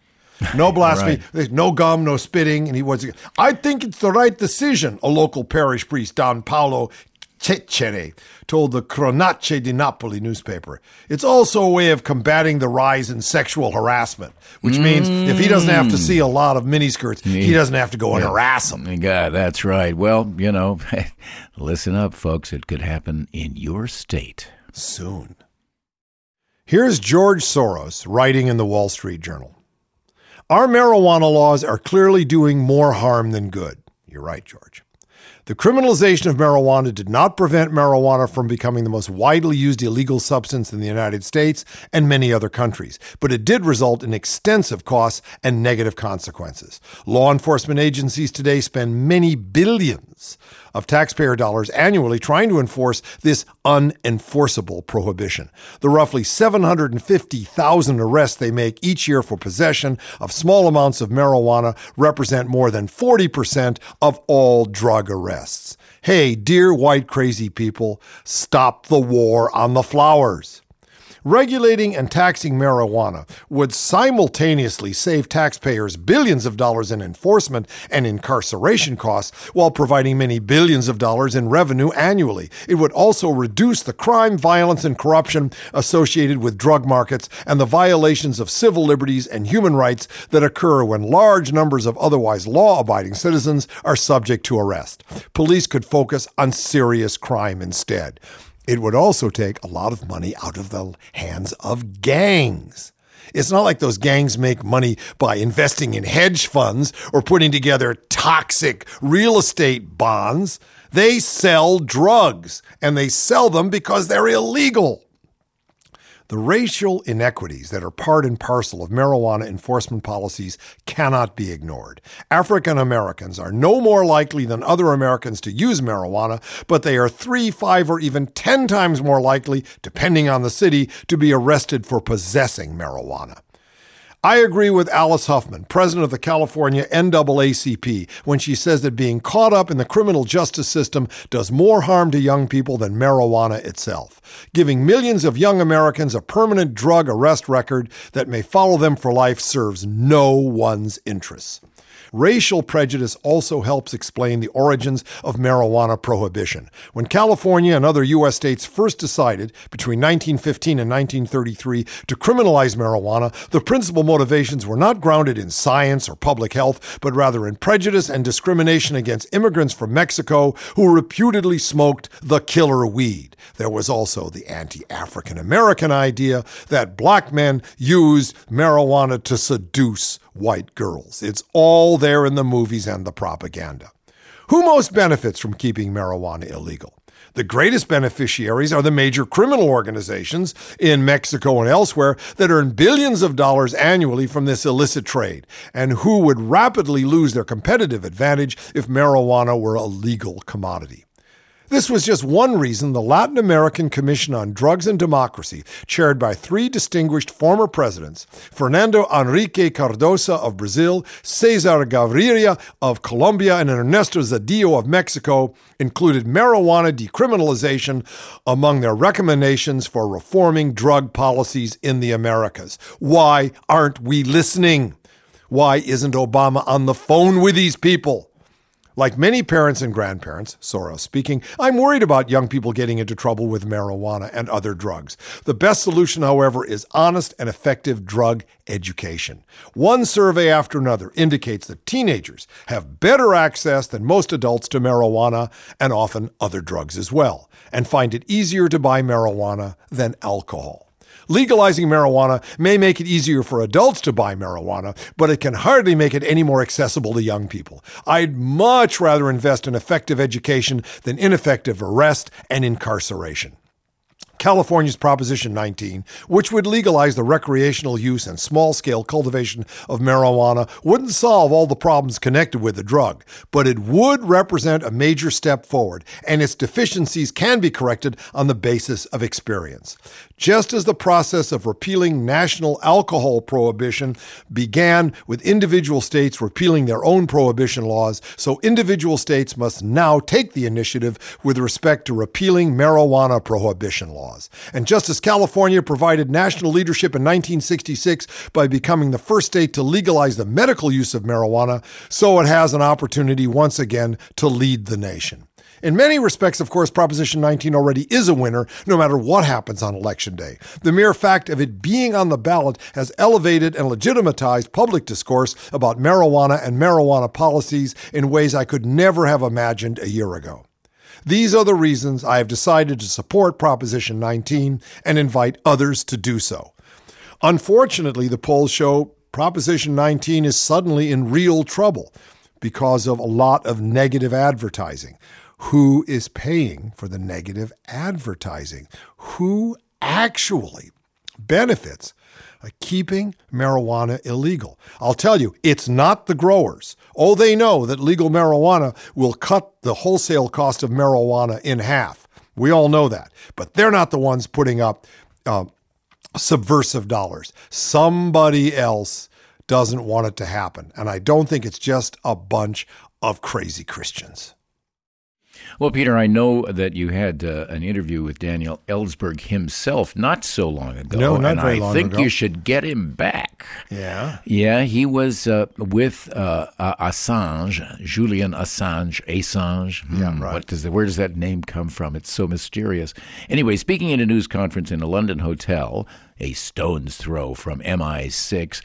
No <laughs> blasphemy, there's no gum, no spitting, and he was. I think it's the right decision. A local parish priest, Don Paolo Cecere, told the Cronache di Napoli newspaper. It's also a way of combating the rise in sexual harassment, which means if he doesn't have to see a lot of miniskirts, he doesn't have to go and harass them. Yeah, that's right. Well, you know, <laughs> listen up, folks. It could happen in your state. soon. Here's George Soros writing in the Wall Street Journal. Our marijuana laws are clearly doing more harm than good. You're right, George. The criminalization of marijuana did not prevent marijuana from becoming the most widely used illegal substance in the United States and many other countries, but it did result in extensive costs and negative consequences. Law enforcement agencies today spend many billions of taxpayer dollars annually trying to enforce this unenforceable prohibition. The roughly 750,000 arrests they make each year for possession of small amounts of marijuana represent more than 40% of all drug arrests. Hey, dear white crazy people, stop the war on the flowers. Regulating and taxing marijuana would simultaneously save taxpayers billions of dollars in enforcement and incarceration costs while providing many billions of dollars in revenue annually. It would also reduce the crime, violence, and corruption associated with drug markets and the violations of civil liberties and human rights that occur when large numbers of otherwise law abiding citizens are subject to arrest. Police could focus on serious crime instead. It would also take a lot of money out of the hands of gangs. It's not like those gangs make money by investing in hedge funds or putting together toxic real estate bonds. They sell drugs, and they sell them because they're illegal. The racial inequities that are part and parcel of marijuana enforcement policies cannot be ignored. African Americans are no more likely than other Americans to use marijuana, but they are three, five, or even ten times more likely, depending on the city, to be arrested for possessing marijuana. I agree with Alice Huffman, president of the California NAACP, when she says that being caught up in the criminal justice system does more harm to young people than marijuana itself. Giving millions of young Americans a permanent drug arrest record that may follow them for life serves no one's interests. Racial prejudice also helps explain the origins of marijuana prohibition. When California and other U.S. states first decided, between 1915 and 1933, to criminalize marijuana, the principal motivations were not grounded in science or public health, but rather in prejudice and discrimination against immigrants from Mexico who reputedly smoked the killer weed. There was also the anti African American idea that black men used marijuana to seduce white girls. It's all there in the movies and the propaganda. Who most benefits from keeping marijuana illegal? The greatest beneficiaries are the major criminal organizations in Mexico and elsewhere that earn billions of dollars annually from this illicit trade, and who would rapidly lose their competitive advantage if marijuana were a legal commodity. This was just one reason the Latin American Commission on Drugs and Democracy, chaired by three distinguished former presidents Fernando Henrique Cardoso of Brazil, Cesar Gaviria of Colombia, and Ernesto Zedillo of Mexico, included marijuana decriminalization among their recommendations for reforming drug policies in the Americas. Why aren't we listening? Why isn't Obama on the phone with these people? Like many parents and grandparents, Soros speaking, I'm worried about young people getting into trouble with marijuana and other drugs. The best solution, however, is honest and effective drug education. One survey after another indicates that teenagers have better access than most adults to marijuana and often other drugs as well, and find it easier to buy marijuana than alcohol. Legalizing marijuana may make it easier for adults to buy marijuana, but it can hardly make it any more accessible to young people. I'd much rather invest in effective education than ineffective arrest and incarceration. California's Proposition 19, which would legalize the recreational use and small scale cultivation of marijuana, wouldn't solve all the problems connected with the drug, but it would represent a major step forward, and its deficiencies can be corrected on the basis of experience. Just as the process of repealing national alcohol prohibition began with individual states repealing their own prohibition laws, so individual states must now take the initiative with respect to repealing marijuana prohibition laws. And just as California provided national leadership in 1966 by becoming the first state to legalize the medical use of marijuana, so it has an opportunity once again to lead the nation. In many respects, of course, Proposition 19 already is a winner, no matter what happens on Election Day. The mere fact of it being on the ballot has elevated and legitimatized public discourse about marijuana and marijuana policies in ways I could never have imagined a year ago. These are the reasons I have decided to support Proposition 19 and invite others to do so. Unfortunately, the polls show Proposition 19 is suddenly in real trouble because of a lot of negative advertising. Who is paying for the negative advertising? Who actually benefits keeping marijuana illegal? I'll tell you, it's not the growers. Oh, they know that legal marijuana will cut the wholesale cost of marijuana in half. We all know that. But they're not the ones putting up uh, subversive dollars. Somebody else doesn't want it to happen. And I don't think it's just a bunch of crazy Christians. Well, Peter, I know that you had uh, an interview with Daniel Ellsberg himself not so long ago. No, not and very I long think ago. you should get him back. Yeah. Yeah, he was uh, with uh, Assange, Julian Assange, Assange. Yeah, Hmm, right. What does the, where does that name come from? It's so mysterious. Anyway, speaking at a news conference in a London hotel, a stone's throw from MI6,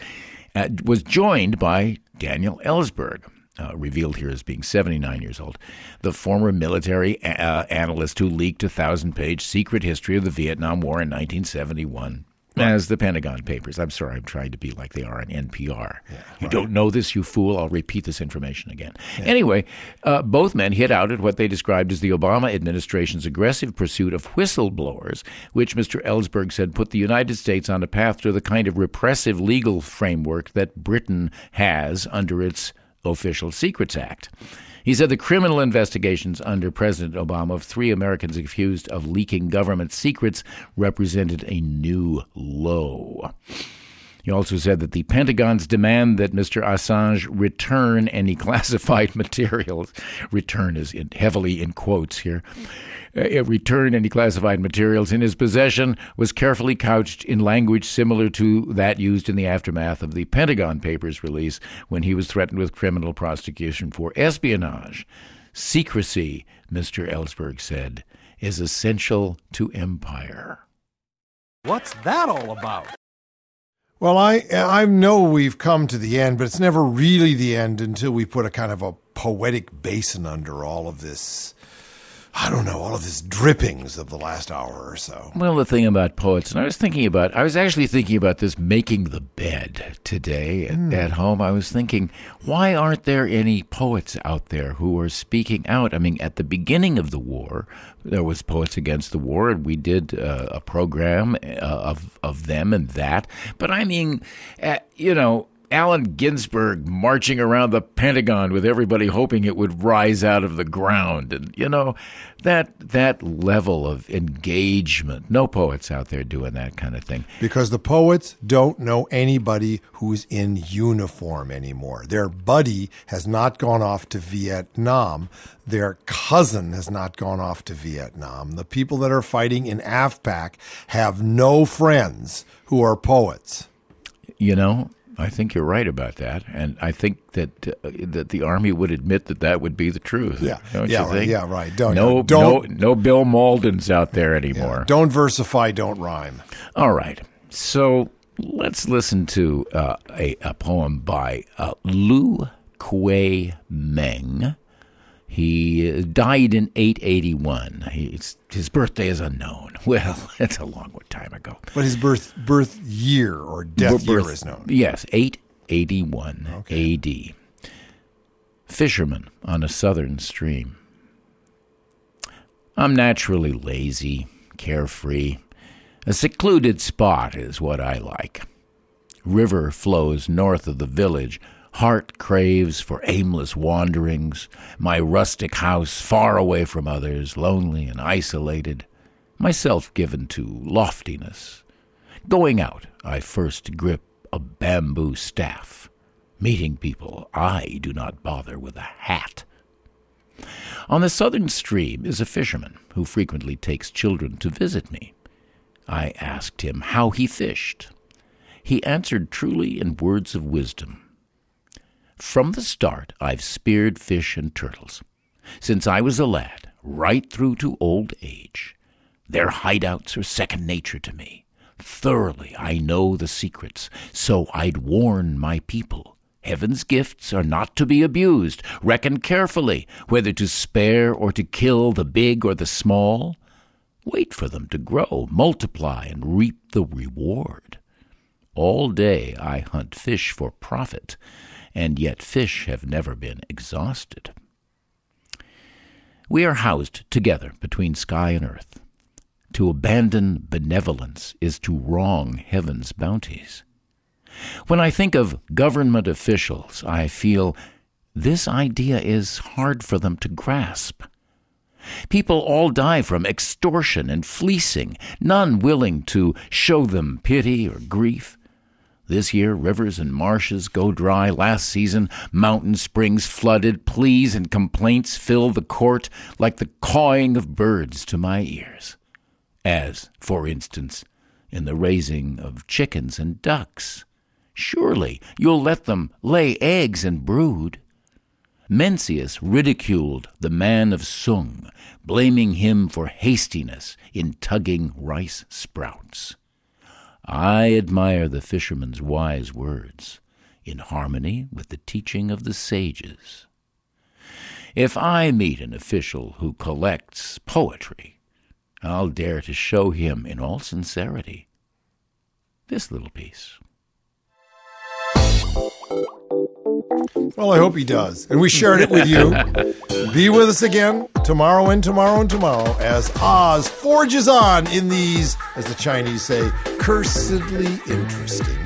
uh, was joined by Daniel Ellsberg. Uh, revealed here as being 79 years old, the former military uh, analyst who leaked a thousand page secret history of the Vietnam War in 1971 as the Pentagon Papers. I'm sorry, I'm trying to be like they are on NPR. you don't know this, you fool. I'll repeat this information again. Anyway, uh, both men hit out at what they described as the Obama administration's aggressive pursuit of whistleblowers, which Mr. Ellsberg said put the United States on a path to the kind of repressive legal framework that Britain has under its Official Secrets Act. He said the criminal investigations under President Obama of three Americans accused of leaking government secrets represented a new low. He also said that the Pentagon's demand that Mr. Assange return any <laughs> classified materials, return is in, heavily in quotes here, uh, return any classified materials in his possession was carefully couched in language similar to that used in the aftermath of the Pentagon Papers release when he was threatened with criminal prosecution for espionage. Secrecy, Mr. Ellsberg said, is essential to empire. What's that all about? Well, I I know we've come to the end, but it's never really the end until we put a kind of a poetic basin under all of this. I don't know, all of this drippings of the last hour or so. Well, the thing about poets, and I was thinking about, I was actually thinking about this making the bed today at, Hmm. at home. I was thinking, why aren't there any poets out there who are speaking out? I mean, at the beginning of the war, there was Poets Against the War, and we did uh, a program uh, of of them and that. But I mean, uh, you know. Allen Ginsberg marching around the Pentagon with everybody hoping it would rise out of the ground, and you know that that level of engagement. No poets out there doing that kind of thing. Because the poets don't know anybody who's in uniform anymore. Their buddy has not gone off to Vietnam. Their cousin has not gone off to Vietnam. The people that are fighting in AfPak have no friends who are poets. You know, I think you're right about that, and I think that uh, that the army would admit that that would be the truth. Yeah. Yeah, right. Yeah, right. Don't- no, don't- no, no Bill Mauldins out there anymore. Don't versify, don't rhyme. All right. So let's listen to uh, a, a poem by uh, Lu Kuei Meng. He uh, died in 881. He's, his birthday is unknown. <laughs> Well, that's a long time ago. But his birth birth year or death Birth- year is known. Yes, 881 AD. Fisherman on a southern stream. I'm naturally lazy, carefree. A secluded spot is what I like. River flows north of the village. Heart craves for aimless wanderings. My rustic house far away from others, lonely and isolated. Myself given to loftiness. Going out, I first grip a bamboo staff. Meeting people, I do not bother with a hat. On the southern stream is a fisherman who frequently takes children to visit me. I asked him how he fished. He answered truly in words of wisdom. From the start, I've speared fish and turtles. Since I was a lad, right through to old age. Their hideouts are second nature to me. Thoroughly I know the secrets, so I'd warn my people. Heaven's gifts are not to be abused. Reckon carefully whether to spare or to kill the big or the small. Wait for them to grow, multiply, and reap the reward. All day I hunt fish for profit, and yet fish have never been exhausted. We are housed together between sky and earth. To abandon benevolence is to wrong heaven's bounties. When I think of government officials, I feel this idea is hard for them to grasp. People all die from extortion and fleecing, none willing to show them pity or grief. This year, rivers and marshes go dry. Last season, mountain springs flooded. Pleas and complaints fill the court like the cawing of birds to my ears. As, for instance, in the raising of chickens and ducks. Surely you'll let them lay eggs and brood. Mencius ridiculed the man of Sung, blaming him for hastiness in tugging rice sprouts. I admire the fisherman's wise words, in harmony with the teaching of the sages. If I meet an official who collects poetry, I'll dare to show him in all sincerity this little piece. Well, I hope he does. And we shared it with you. <laughs> Be with us again tomorrow and tomorrow and tomorrow as Oz forges on in these, as the Chinese say, cursedly interesting